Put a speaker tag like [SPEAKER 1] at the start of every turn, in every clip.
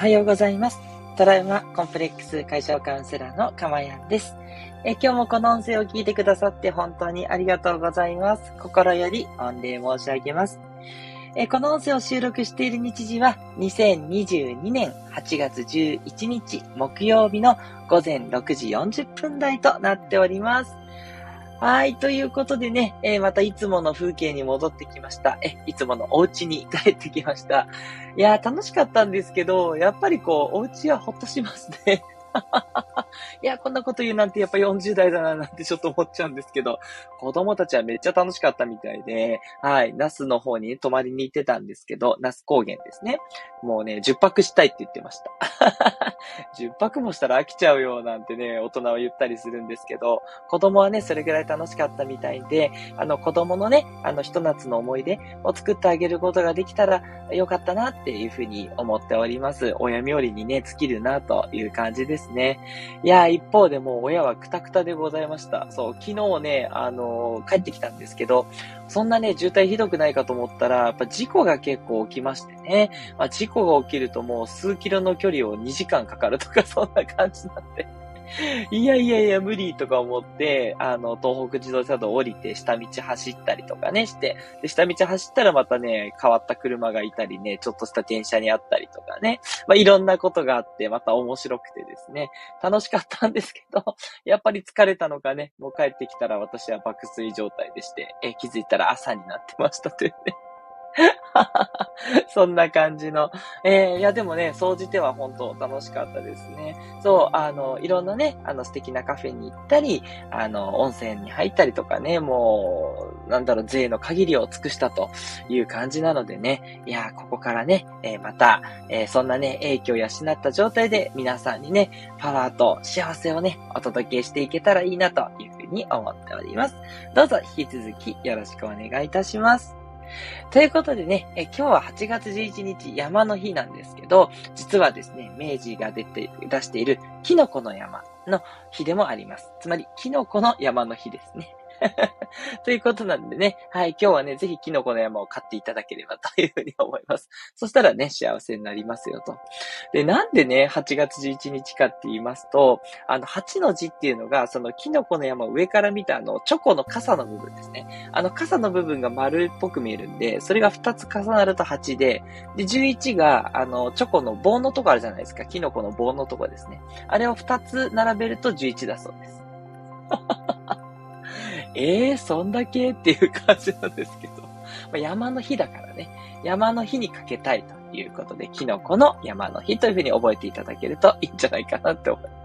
[SPEAKER 1] はようございます。トラウマコンプレックス解消カウンセラーのかまやんです。え今日もこの音声を聞いてくださって本当にありがとうございます。心より御礼申し上げます。えこの音声を収録している日時は2022年8月11日木曜日の午前6時40分台となっております。はい。ということでね、えー、またいつもの風景に戻ってきました。え、いつものお家に帰ってきました。いやー、楽しかったんですけど、やっぱりこう、お家はほっとしますね。いや、こんなこと言うなんてやっぱ40代だななんてちょっと思っちゃうんですけど、子供たちはめっちゃ楽しかったみたいで、はい、那須の方に泊まりに行ってたんですけど、那須高原ですね。もうね、10泊したいって言ってました。10泊もしたら飽きちゃうよなんてね、大人は言ったりするんですけど、子供はね、それぐらい楽しかったみたいで、あの子供のね、あのひと夏の思い出を作ってあげることができたらよかったなっていうふうに思っております。親冥利にね、尽きるなという感じですね。いや、一方でもう親はくたくたでございました。そう、昨日ね、あのー、帰ってきたんですけど、そんなね、渋滞ひどくないかと思ったら、やっぱ事故が結構起きましてね。まあ、事故が起きるともう数キロの距離を2時間かかるとか、そんな感じなんで。いやいやいや、無理とか思って、あの、東北自動車道降りて下道走ったりとかねして、で、下道走ったらまたね、変わった車がいたりね、ちょっとした電車にあったりとかね、まあ、いろんなことがあって、また面白くてですね、楽しかったんですけど、やっぱり疲れたのかね、もう帰ってきたら私は爆睡状態でして、え気づいたら朝になってましたというね。そんな感じの。えー、いや、でもね、総じては本当楽しかったですね。そう、あの、いろんなね、あの、素敵なカフェに行ったり、あの、温泉に入ったりとかね、もう、なんだろう、税の限りを尽くしたという感じなのでね、いや、ここからね、えー、また、えー、そんなね、影響を養った状態で皆さんにね、パワーと幸せをね、お届けしていけたらいいなというふうに思っております。どうぞ引き続きよろしくお願いいたします。ということでね、え今日は8月11日山の日なんですけど、実はですね、明治が出て、出しているキノコの山の日でもあります。つまり、キノコの山の日ですね。ということなんでね、はい、今日はね、ぜひキノコの山を買っていただければ というふうに思います。そしたらね、幸せになりますよと。で、なんでね、8月11日かって言いますと、あの、8の字っていうのが、そのキノコの山を上から見たあの、チョコの傘の部分ですね。あの、傘の部分が丸っぽく見えるんで、それが2つ重なると8で、で、11が、あの、チョコの棒のとこあるじゃないですか。キノコの棒のとこですね。あれを2つ並べると11だそうです。えー、そんだけっていう感じなんですけど。ま、山の日だからね。山の日にかけたいということで、キノコの山の日というふうに覚えていただけるといいんじゃないかなって思います。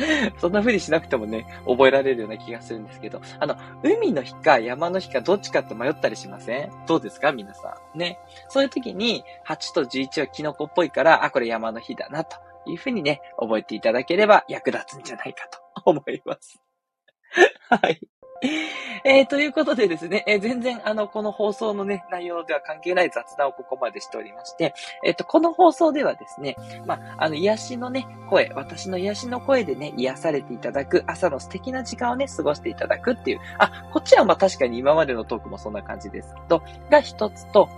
[SPEAKER 1] そんな風にしなくてもね、覚えられるような気がするんですけど、あの、海の日か山の日かどっちかって迷ったりしません？どうですか？皆さん。ね。そういう時に、8と11はキノコっぽいから、あ、これ山の日だな、という風にね、覚えていただければ役立つんじゃないかと思います。はい。えー、ということでですね、えー、全然あの、この放送のね、内容では関係ない雑談をここまでしておりまして、えっ、ー、と、この放送ではですね、まあ、あの、癒しのね、声、私の癒しの声でね、癒されていただく、朝の素敵な時間をね、過ごしていただくっていう、あ、こっちはま、確かに今までのトークもそんな感じですけど、が一つと、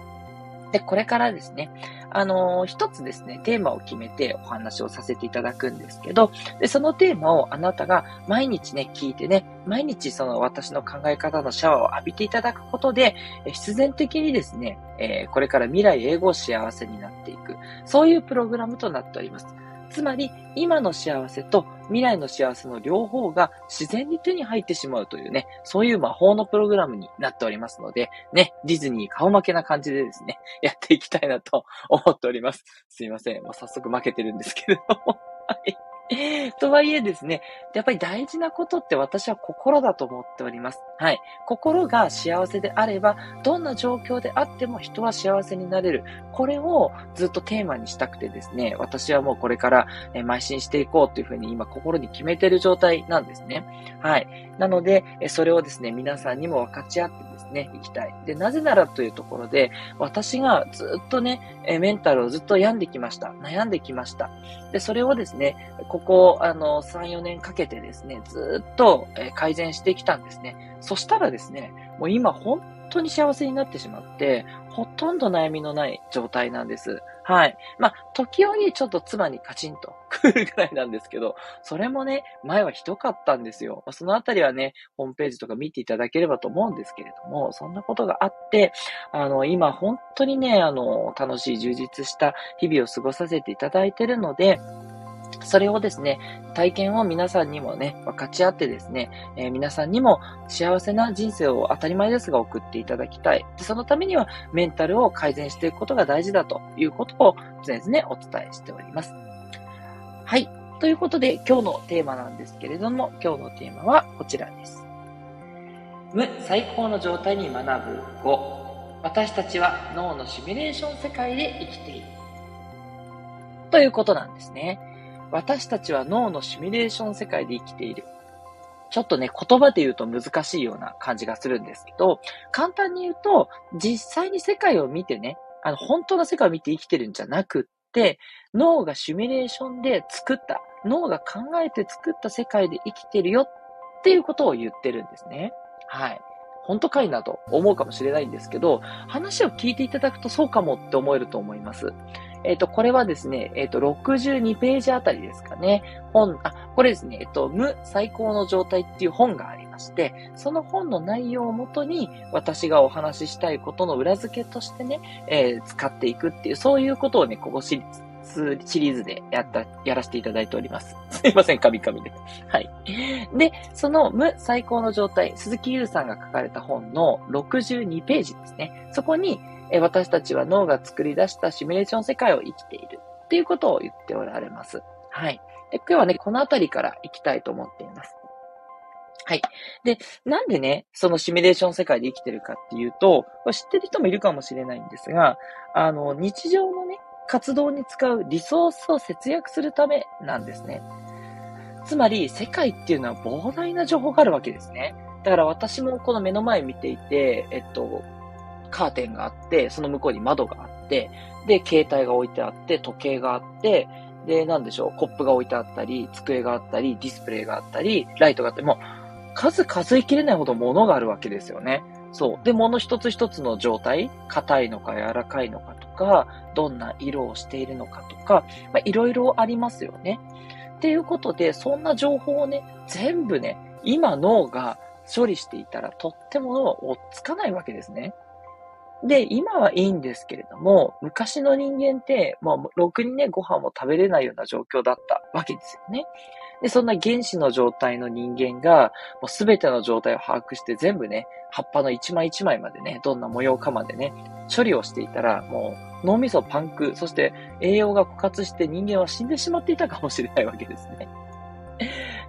[SPEAKER 1] で、これからですね、あのー、一つですね、テーマを決めてお話をさせていただくんですけど、で、そのテーマをあなたが毎日ね、聞いてね、毎日その私の考え方のシャワーを浴びていただくことで、必然的にですね、えー、これから未来英語幸せになっていく、そういうプログラムとなっております。つまり、今の幸せと未来の幸せの両方が自然に手に入ってしまうというね、そういう魔法のプログラムになっておりますので、ね、ディズニー顔負けな感じでですね、やっていきたいなと思っております。すいません。もう早速負けてるんですけれども。はい。とはいえですね、やっぱり大事なことって私は心だと思っております。はい。心が幸せであれば、どんな状況であっても人は幸せになれる。これをずっとテーマにしたくてですね、私はもうこれから邁進していこうというふうに今心に決めてる状態なんですね。はい。なので、それをですね、皆さんにも分かち合ってね、行きたい。で、なぜならというところで、私がずっとね、メンタルをずっと病んできました。悩んできました。で、それをですね、ここ、あの、3、4年かけてですね、ずっと改善してきたんですね。そしたらですね、もう今本当に幸せになってしまって、ほとんど悩みのない状態なんです。はい。まあ、時折ちょっと妻にカチンと 来るぐらいなんですけど、それもね、前はひどかったんですよ。ま、そのあたりはね、ホームページとか見ていただければと思うんですけれども、そんなことがあって、あの、今本当にね、あの、楽しい充実した日々を過ごさせていただいてるので、それをですね、体験を皆さんにもね、分かち合ってですね、えー、皆さんにも幸せな人生を当たり前ですが送っていただきたい。でそのためにはメンタルを改善していくことが大事だということを常々お伝えしております。はい。ということで今日のテーマなんですけれども、今日のテーマはこちらです。無最高の状態に学ぶ5。私たちは脳のシミュレーション世界で生きている。ということなんですね。私たちは脳のシミュレーション世界で生きている。ちょっとね、言葉で言うと難しいような感じがするんですけど、簡単に言うと、実際に世界を見てね、あの、本当の世界を見て生きてるんじゃなくって、脳がシミュレーションで作った、脳が考えて作った世界で生きてるよっていうことを言ってるんですね。はい。本当かいなと思うかもしれないんですけど、話を聞いていただくとそうかもって思えると思います。えっ、ー、と、これはですね、えっ、ー、と、62ページあたりですかね。本、あ、これですね、えっ、と、無最高の状態っていう本がありまして、その本の内容をもとに、私がお話ししたいことの裏付けとしてね、えー、使っていくっていう、そういうことをね、ここシリシリーズでやった、やらせていただいております。すいません、カミカミで。はい。で、その無最高の状態、鈴木優さんが書かれた本の62ページですね。そこに、え私たちは脳が作り出したシミュレーション世界を生きているっていうことを言っておられます。はい。で今日はね、このあたりから行きたいと思っています。はい。で、なんでね、そのシミュレーション世界で生きてるかっていうと、知ってる人もいるかもしれないんですが、あの、日常のね、活動に使うリソースを節約するためなんですね。つまり、世界っていうのは膨大な情報があるわけですね。だから私もこの目の前見ていて、えっと、カーテンがあって、その向こうに窓があって、で、携帯が置いてあって、時計があって、で、なんでしょう、コップが置いてあったり、机があったり、ディスプレイがあったり、ライトがあって、もう、数数えきれないほど物があるわけですよね。そう。で、物一つ一つの状態、硬いのか柔らかいのかとか、どんな色をしているのかとか、まあ、いろいろありますよね。っていうことで、そんな情報をね、全部ね、今脳が処理していたらとっても脳は追っつかないわけですね。で、今はいいんですけれども、昔の人間って、まあ、ろくにね、ご飯も食べれないような状況だったわけですよね。で、そんな原始の状態の人間が、もうすべての状態を把握して全部ね、葉っぱの一枚一枚までね、どんな模様かまでね、処理をしていたら、もう脳みそパンク、そして栄養が枯渇して人間は死んでしまっていたかもしれないわけですね。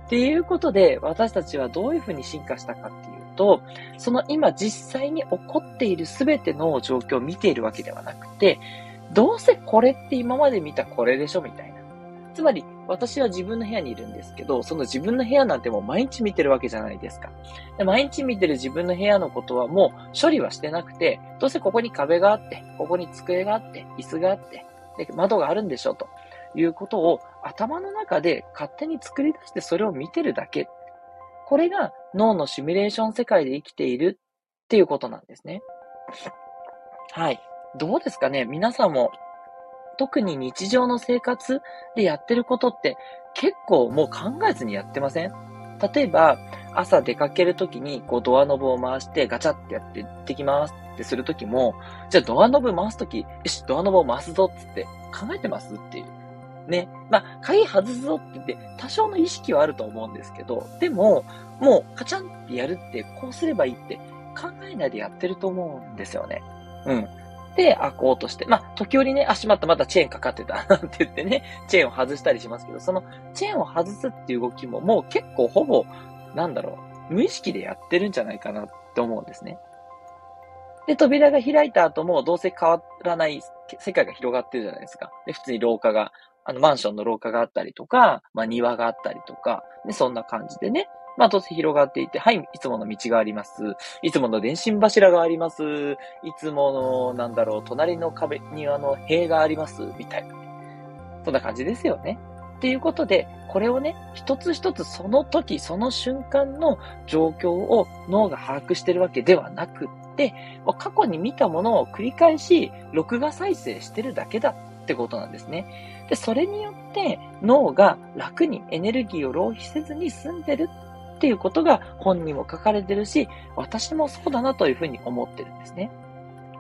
[SPEAKER 1] っていうことで、私たちはどういうふうに進化したかっていと、その今実際に起こっている全ての状況を見ているわけではなくて、どうせこれって今まで見たこれでしょみたいな。つまり、私は自分の部屋にいるんですけど、その自分の部屋なんてもう毎日見てるわけじゃないですか。で毎日見てる自分の部屋のことはもう処理はしてなくて、どうせここに壁があって、ここに机があって、椅子があって、で窓があるんでしょということを頭の中で勝手に作り出してそれを見てるだけ。これが脳のシミュレーション世界で生きているっていうことなんですね。はい。どうですかね？皆さんも特に日常の生活でやってることって結構もう考えずにやってません？例えば、朝出かけるときに、こうドアノブを回してガチャってやって行ってきますってするときも、じゃあドアノブ回すとき、よし、ドアノブを回すぞっつって考えてますっていう。ね。まあ、鍵外すぞって言って、多少の意識はあると思うんですけど、でも、もう、カチャンってやるって、こうすればいいって考えないでやってると思うんですよね。うん。で、開こうとして、まあ、時折ね、あ、しまった、またチェーンかかってた、なんて言ってね、チェーンを外したりしますけど、その、チェーンを外すっていう動きも、もう結構ほぼ、なんだろう、無意識でやってるんじゃないかなって思うんですね。で、扉が開いた後も、どうせ変わらない世界が広がってるじゃないですか。で、普通に廊下があの、マンションの廊下があったりとか、まあ、庭があったりとか、で、そんな感じでね、まあ、当然広がっていて、はい、いつもの道があります。いつもの電信柱があります。いつもの、なんだろう、隣の壁、庭の塀があります。みたいな。そんな感じですよね。っていうことで、これをね、一つ一つその時、その瞬間の状況を脳が把握してるわけではなくって、過去に見たものを繰り返し、録画再生してるだけだってことなんですね。で、それによって脳が楽にエネルギーを浪費せずに済んでるっていうことが本にも書かれてるし、私もそうだなというふうに思ってるんですね。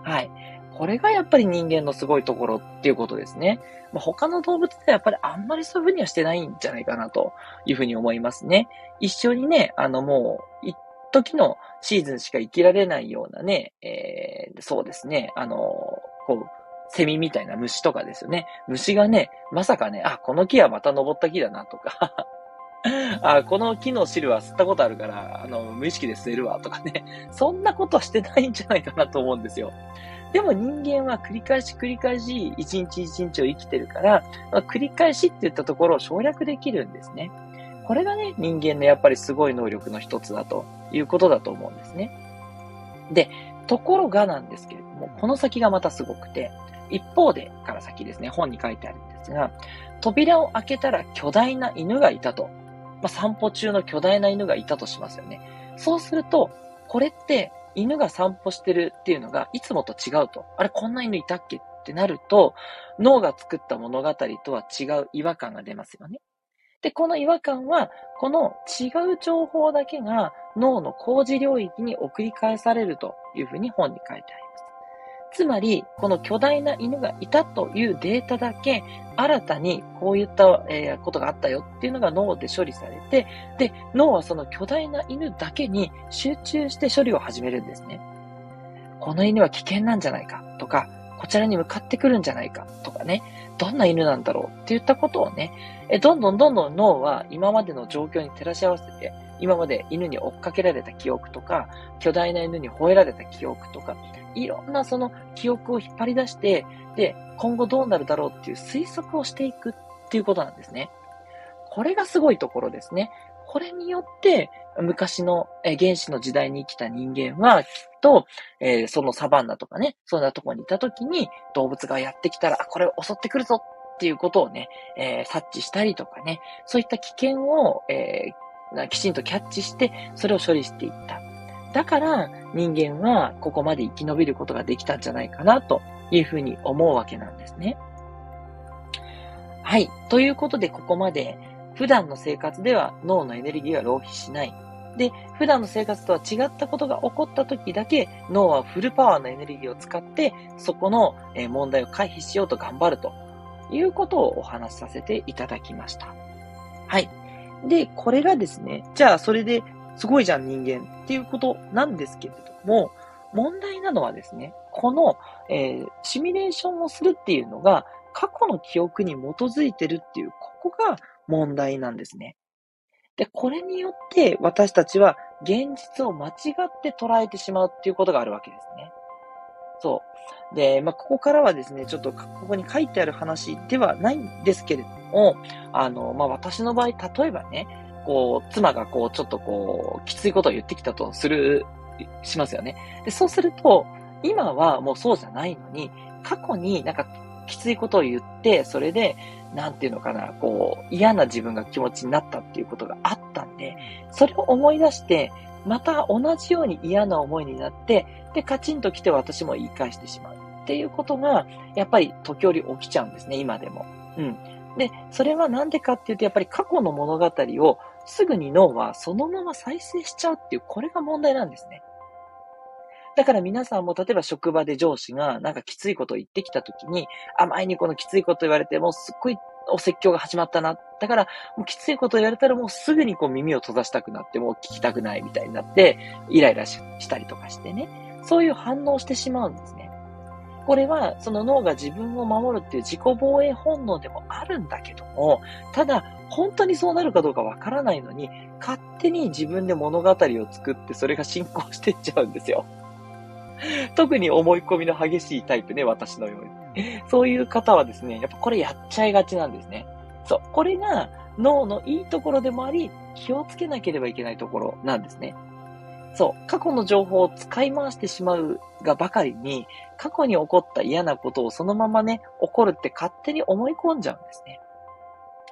[SPEAKER 1] はい。これがやっぱり人間のすごいところっていうことですね。まあ、他の動物ではやっぱりあんまりそういうふうにはしてないんじゃないかなというふうに思いますね。一緒にね、あのもう、一時のシーズンしか生きられないようなね、えー、そうですね、あの、こう、セミみたいな虫とかですよね。虫がね、まさかね、あ、この木はまた登った木だなとか あ、この木の汁は吸ったことあるから、あの、無意識で吸えるわとかね。そんなことはしてないんじゃないかなと思うんですよ。でも人間は繰り返し繰り返し一日一日を生きてるから、まあ、繰り返しって言ったところを省略できるんですね。これがね、人間のやっぱりすごい能力の一つだということだと思うんですね。で、ところがなんですけれども、この先がまたすごくて、一方でから先ですね、本に書いてあるんですが、扉を開けたら巨大な犬がいたと。まあ、散歩中の巨大な犬がいたとしますよね。そうすると、これって犬が散歩してるっていうのがいつもと違うと。あれ、こんな犬いたっけってなると、脳が作った物語とは違う違和感が出ますよね。で、この違和感は、この違う情報だけが脳の工事領域に送り返されるというふうに本に書いてあります。つまり、この巨大な犬がいたというデータだけ、新たにこういった、えことがあったよっていうのが脳で処理されて、で、脳はその巨大な犬だけに集中して処理を始めるんですね。この犬は危険なんじゃないか？とか、こちらに向かってくるんじゃないか？とかね、どんな犬なんだろうっていったことをね、えどんどんどんどん脳は今までの状況に照らし合わせて、今まで犬に追っかけられた記憶とか、巨大な犬に吠えられた記憶とか、いろんなその記憶を引っ張り出して、で、今後どうなるだろうっていう推測をしていくっていうことなんですね。これがすごいところですね。これによって、昔の、原始の時代に生きた人間は、きっと、えー、そのサバンナとかね、そんなとこにいた時に動物がやってきたら、あ、これ襲ってくるぞっていうことをね、えー、察知したりとかね、そういった危険を、えー、きちんとキャッチして、それを処理していった。だから人間はここまで生き延びることができたんじゃないかなというふうに思うわけなんですね。はい。ということでここまで普段の生活では脳のエネルギーは浪費しない。で、普段の生活とは違ったことが起こった時だけ脳はフルパワーのエネルギーを使ってそこの問題を回避しようと頑張るということをお話しさせていただきました。はい。で、これがですね、じゃあそれですごいじゃん人間っていうことなんですけれども、問題なのはですね、この、えー、シミュレーションをするっていうのが過去の記憶に基づいてるっていう、ここが問題なんですね。で、これによって私たちは現実を間違って捉えてしまうっていうことがあるわけですね。そう。で、まあ、ここからはですね、ちょっとここに書いてある話ではないんですけれども、あの、まあ、私の場合、例えばね、こう、妻がこう、ちょっとこう、きついことを言ってきたとする、しますよね。で、そうすると、今はもうそうじゃないのに、過去になんかきついことを言って、それで、なんていうのかな、こう、嫌な自分が気持ちになったっていうことがあったんで、それを思い出して、また同じように嫌な思いになって、で、カチンと来て私も言い返してしまうっていうことが、やっぱり時折起きちゃうんですね、今でも。うん。で、それはなんでかっていうと、やっぱり過去の物語をすぐに脳はそのまま再生しちゃうっていう、これが問題なんですね。だから皆さんも例えば職場で上司がなんかきついことを言ってきたときに、あ、前にこのきついこと言われて、もうすっごいお説教が始まったな。だから、もうきついこと言われたらもうすぐにこう耳を閉ざしたくなって、もう聞きたくないみたいになって、イライラしたりとかしてね。そういう反応してしまうんですね。これは、その脳が自分を守るっていう自己防衛本能でもあるんだけども、ただ、本当にそうなるかどうかわからないのに、勝手に自分で物語を作って、それが進行していっちゃうんですよ。特に思い込みの激しいタイプね、私のように。そういう方はですね、やっぱこれやっちゃいがちなんですね。そう。これが脳のいいところでもあり、気をつけなければいけないところなんですね。そう。過去の情報を使い回してしまうがばかりに、過去に起こった嫌なことをそのままね、起こるって勝手に思い込んじゃうんですね。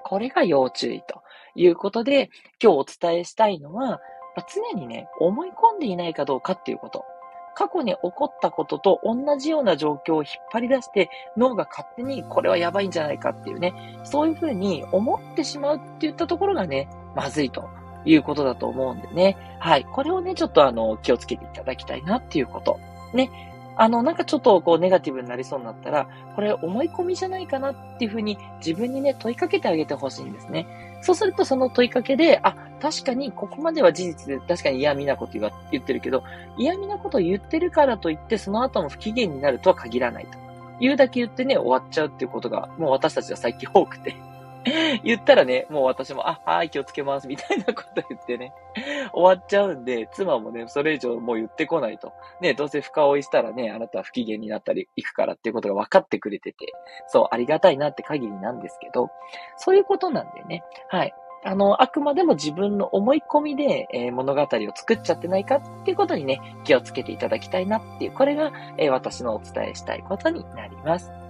[SPEAKER 1] これが要注意ということで、今日お伝えしたいのは、ま、常にね、思い込んでいないかどうかっていうこと。過去に起こったことと同じような状況を引っ張り出して、脳が勝手にこれはやばいんじゃないかっていうね、そういうふうに思ってしまうって言ったところがね、まずいということだと思うんでね。はい。これをね、ちょっとあの、気をつけていただきたいなっていうこと。ね。あの、なんかちょっとこうネガティブになりそうになったら、これ思い込みじゃないかなっていうふうに自分にね、問いかけてあげてほしいんですね。そうするとその問いかけで、あ、確かにここまでは事実で確かに嫌味なこと言ってるけど、嫌味なこと言ってるからといってその後も不機嫌になるとは限らないと。言うだけ言ってね、終わっちゃうっていうことが、もう私たちは最近多くて。言ったらね、もう私も、あ、はい、気をつけます、みたいなこと言ってね、終わっちゃうんで、妻もね、それ以上もう言ってこないと。ね、どうせ深追いしたらね、あなたは不機嫌になったり、行くからっていうことが分かってくれてて、そう、ありがたいなって限りなんですけど、そういうことなんでね、はい。あの、あくまでも自分の思い込みで、えー、物語を作っちゃってないかっていうことにね、気をつけていただきたいなっていう、これが、えー、私のお伝えしたいことになります。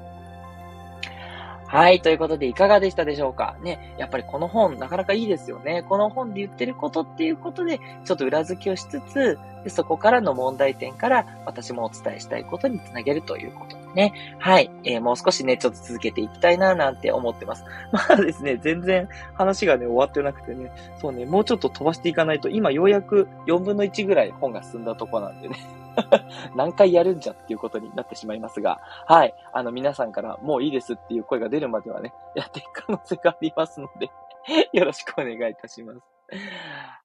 [SPEAKER 1] はい。ということで、いかがでしたでしょうか？ね。やっぱりこの本、なかなかいいですよね。この本で言ってることっていうことで、ちょっと裏付けをしつつ、でそこからの問題点から、私もお伝えしたいことにつなげるということでね。はい。えー、もう少しね、ちょっと続けていきたいな、なんて思ってます。まあですね、全然話がね、終わってなくてね、そうね、もうちょっと飛ばしていかないと、今ようやく4分の1ぐらい本が進んだとこなんでね。何回やるんじゃっていうことになってしまいますが、はい。あの、皆さんからもういいですっていう声が出るまではね、やっていく可能性がありますのでよろしくお願いいたします。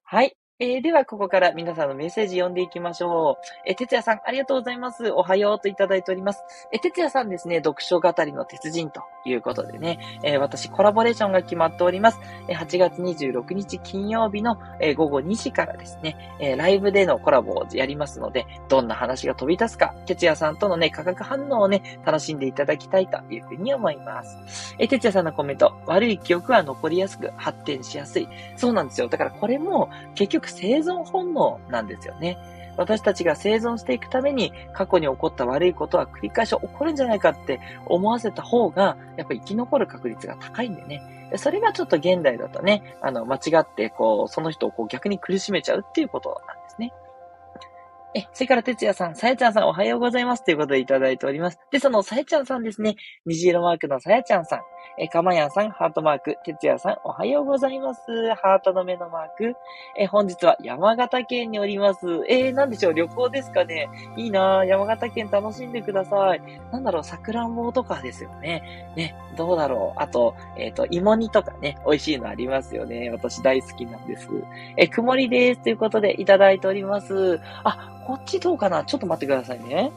[SPEAKER 1] はい。えー、では、ここから皆さんのメッセージ読んでいきましょう。えー、哲也さん、ありがとうございます。おはようといただいております。えー、哲也さんですね、読書語りの鉄人ということでね、えー、私、コラボレーションが決まっております。えー、8月26日金曜日の、えー、午後2時からですね、えー、ライブでのコラボをやりますので、どんな話が飛び出すか、哲也さんとのね、価格反応をね、楽しんでいただきたいというふうに思います。えー、哲也さんのコメント、悪い記憶は残りやすく、発展しやすい。そうなんですよ。だからこれも、結局生存本能なんですよね。私たちが生存していくために過去に起こった悪いことは繰り返し起こるんじゃないかって思わせた方が、やっぱり生き残る確率が高いんでね。それがちょっと現代だとね、あの、間違って、こう、その人をこう逆に苦しめちゃうっていうことなんですね。え、それから、哲也さん、さやちゃんさんおはようございますということでいただいております。で、そのさやちゃんさんですね、虹色マークのさやちゃんさん、え、かまやんさん、ハートマーク、哲也さん、おはようございます。ハートの目のマーク。え、本日は山形県におります。えー、なんでしょう、旅行ですかね。いいなぁ山形県楽しんでください。なんだろう、桜んぼとかですよね。ね、どうだろう。あと、えっ、ー、と、芋煮とかね、美味しいのありますよね。私大好きなんです。え、曇りです。ということでいただいております。あ、こっちどうかな？ちょっと待ってくださいね。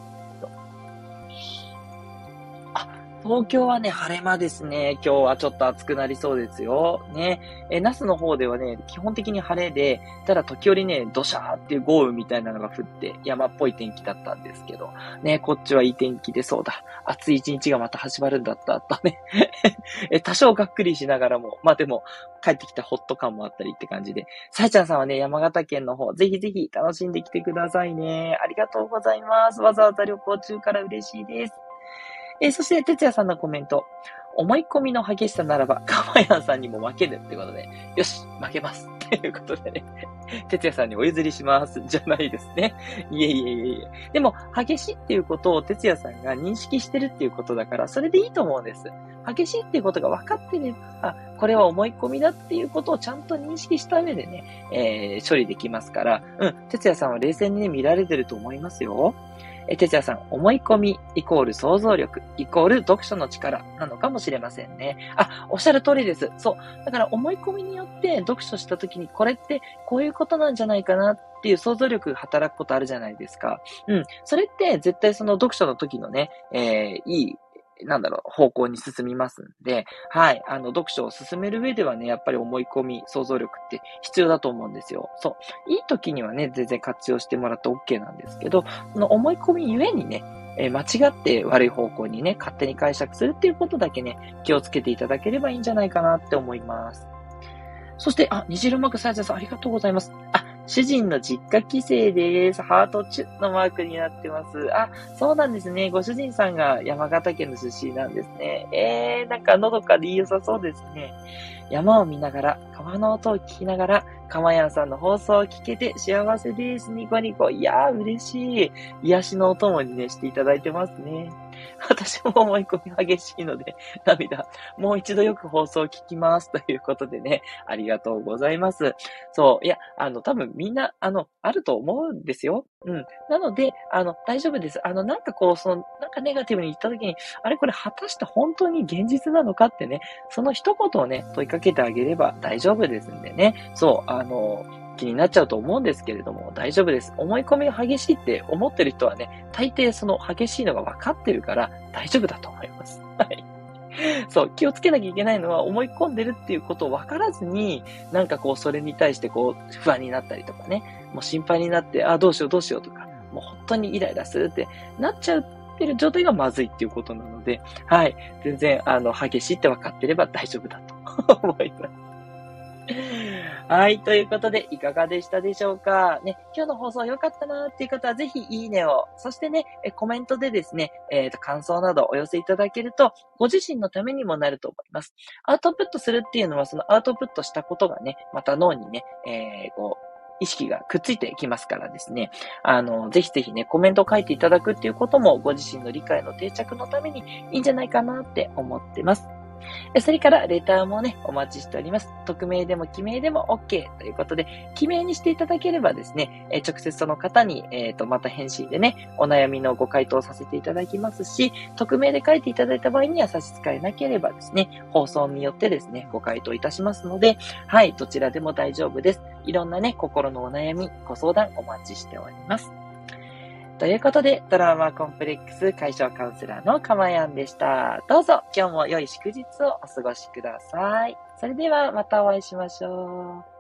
[SPEAKER 1] 東京はね、晴れ間ですね。今日はちょっと暑くなりそうですよ。ね。え、那須の方ではね、基本的に晴れで、ただ時折ね、土砂っていう豪雨みたいなのが降って、山っぽい天気だったんですけど、ね、こっちはいい天気でそうだ。暑い一日がまた始まるんだった、とね。え、多少がっくりしながらも、まあでも、帰ってきたホット感もあったりって感じで、さえちゃんさんはね、山形県の方、ぜひぜひ楽しんできてくださいね。ありがとうございます。わざわざ旅行中から嬉しいです。えー、そして、哲也さんのコメント。思い込みの激しさならば、かまやんさんにも負けるってことで、よし、負けます。ということでね、哲也さんにお譲りします。じゃないですね。いえいえいえいえ。でも、激しいっていうことを哲也さんが認識してるっていうことだから、それでいいと思うんです。激しいっていうことが分かってれば、これは思い込みだっていうことをちゃんと認識した上でね、えー、処理できますから、うん、哲也さんは冷静にね、見られてると思いますよ。え、哲也さん、思い込みイコール想像力イコール読書の力なのかもしれませんね。あ、おっしゃる通りです。そう。だから思い込みによって読書した時にこれってこういうことなんじゃないかなっていう想像力が働くことあるじゃないですか。うん。それって絶対その読書の時のね、えー、いいなんだろう、方向に進みますんで、はい、あの、読書を進める上ではね、やっぱり思い込み、想像力って必要だと思うんですよ。そう。いい時にはね、全然活用してもらって OK なんですけど、その思い込みゆえにね、え、間違って悪い方向にね、勝手に解釈するっていうことだけね、気をつけていただければいいんじゃないかなって思います。そして、あ、虹色マークサイズさんありがとうございます。あ、主人の実家帰省です。ハートチュッのマークになってます。あ、そうなんですね。ご主人さんが山形県の出身なんですね。えー、なんかのどかで良さそうですね。山を見ながら、川の音を聞きながら、かまやんさんの放送を聞けて幸せです。ニコニコ。いやー、嬉しい。癒しのお供にね、していただいてますね。私も思い込み激しいので、涙。もう一度よく放送を聞きます。ということでね、ありがとうございます。そう。いや、あの、多分みんな、あの、あると思うんですよ。うん。なので、あの、大丈夫です。あの、なんかこう、その、なんかネガティブに言った時に、あれこれ果たして本当に現実なのかってね、その一言をね、問いかけてあげれば大丈夫ですんでね。そう、あの、気になっちゃうと思うんですけれども、大丈夫です。思い込みが激しいって思ってる人はね、大抵その激しいのが分かってるから大丈夫だと思います。はい。そう、気をつけなきゃいけないのは思い込んでるっていうことを分からずに、なんかこう、それに対してこう、不安になったりとかね、もう心配になって、あ、どうしようどうしようとか、もう本当にイライラするってなっちゃうってる状態がまずいっていうことなので、はい。全然、あの、激しいって分かってれば大丈夫だと思います。はい。ということで、いかがでしたでしょうか？ね、今日の放送良かったなっていう方は、ぜひいいねを、そしてね、コメントでですね、えっ、ー、と、感想などお寄せいただけると、ご自身のためにもなると思います。アウトプットするっていうのは、そのアウトプットしたことがね、また脳にね、えー、こう、意識がくっついてきますからですね。あの、ぜひぜひね、コメントを書いていただくっていうことも、ご自身の理解の定着のためにいいんじゃないかなって思ってます。それから、レターもね、お待ちしております。匿名でも記名でも OK ということで、記名にしていただければですね、え直接その方に、えっ、ー、と、また返信でね、お悩みのご回答させていただきますし、匿名で書いていただいた場合には差し支えなければですね、放送によってですね、ご回答いたしますので、はい、どちらでも大丈夫です。いろんなね、心のお悩み、ご相談お待ちしております。ということで、ドラマコンプレックス解消カウンセラーのかまやんでした。どうぞ今日も良い祝日をお過ごしください。それではまたお会いしましょう。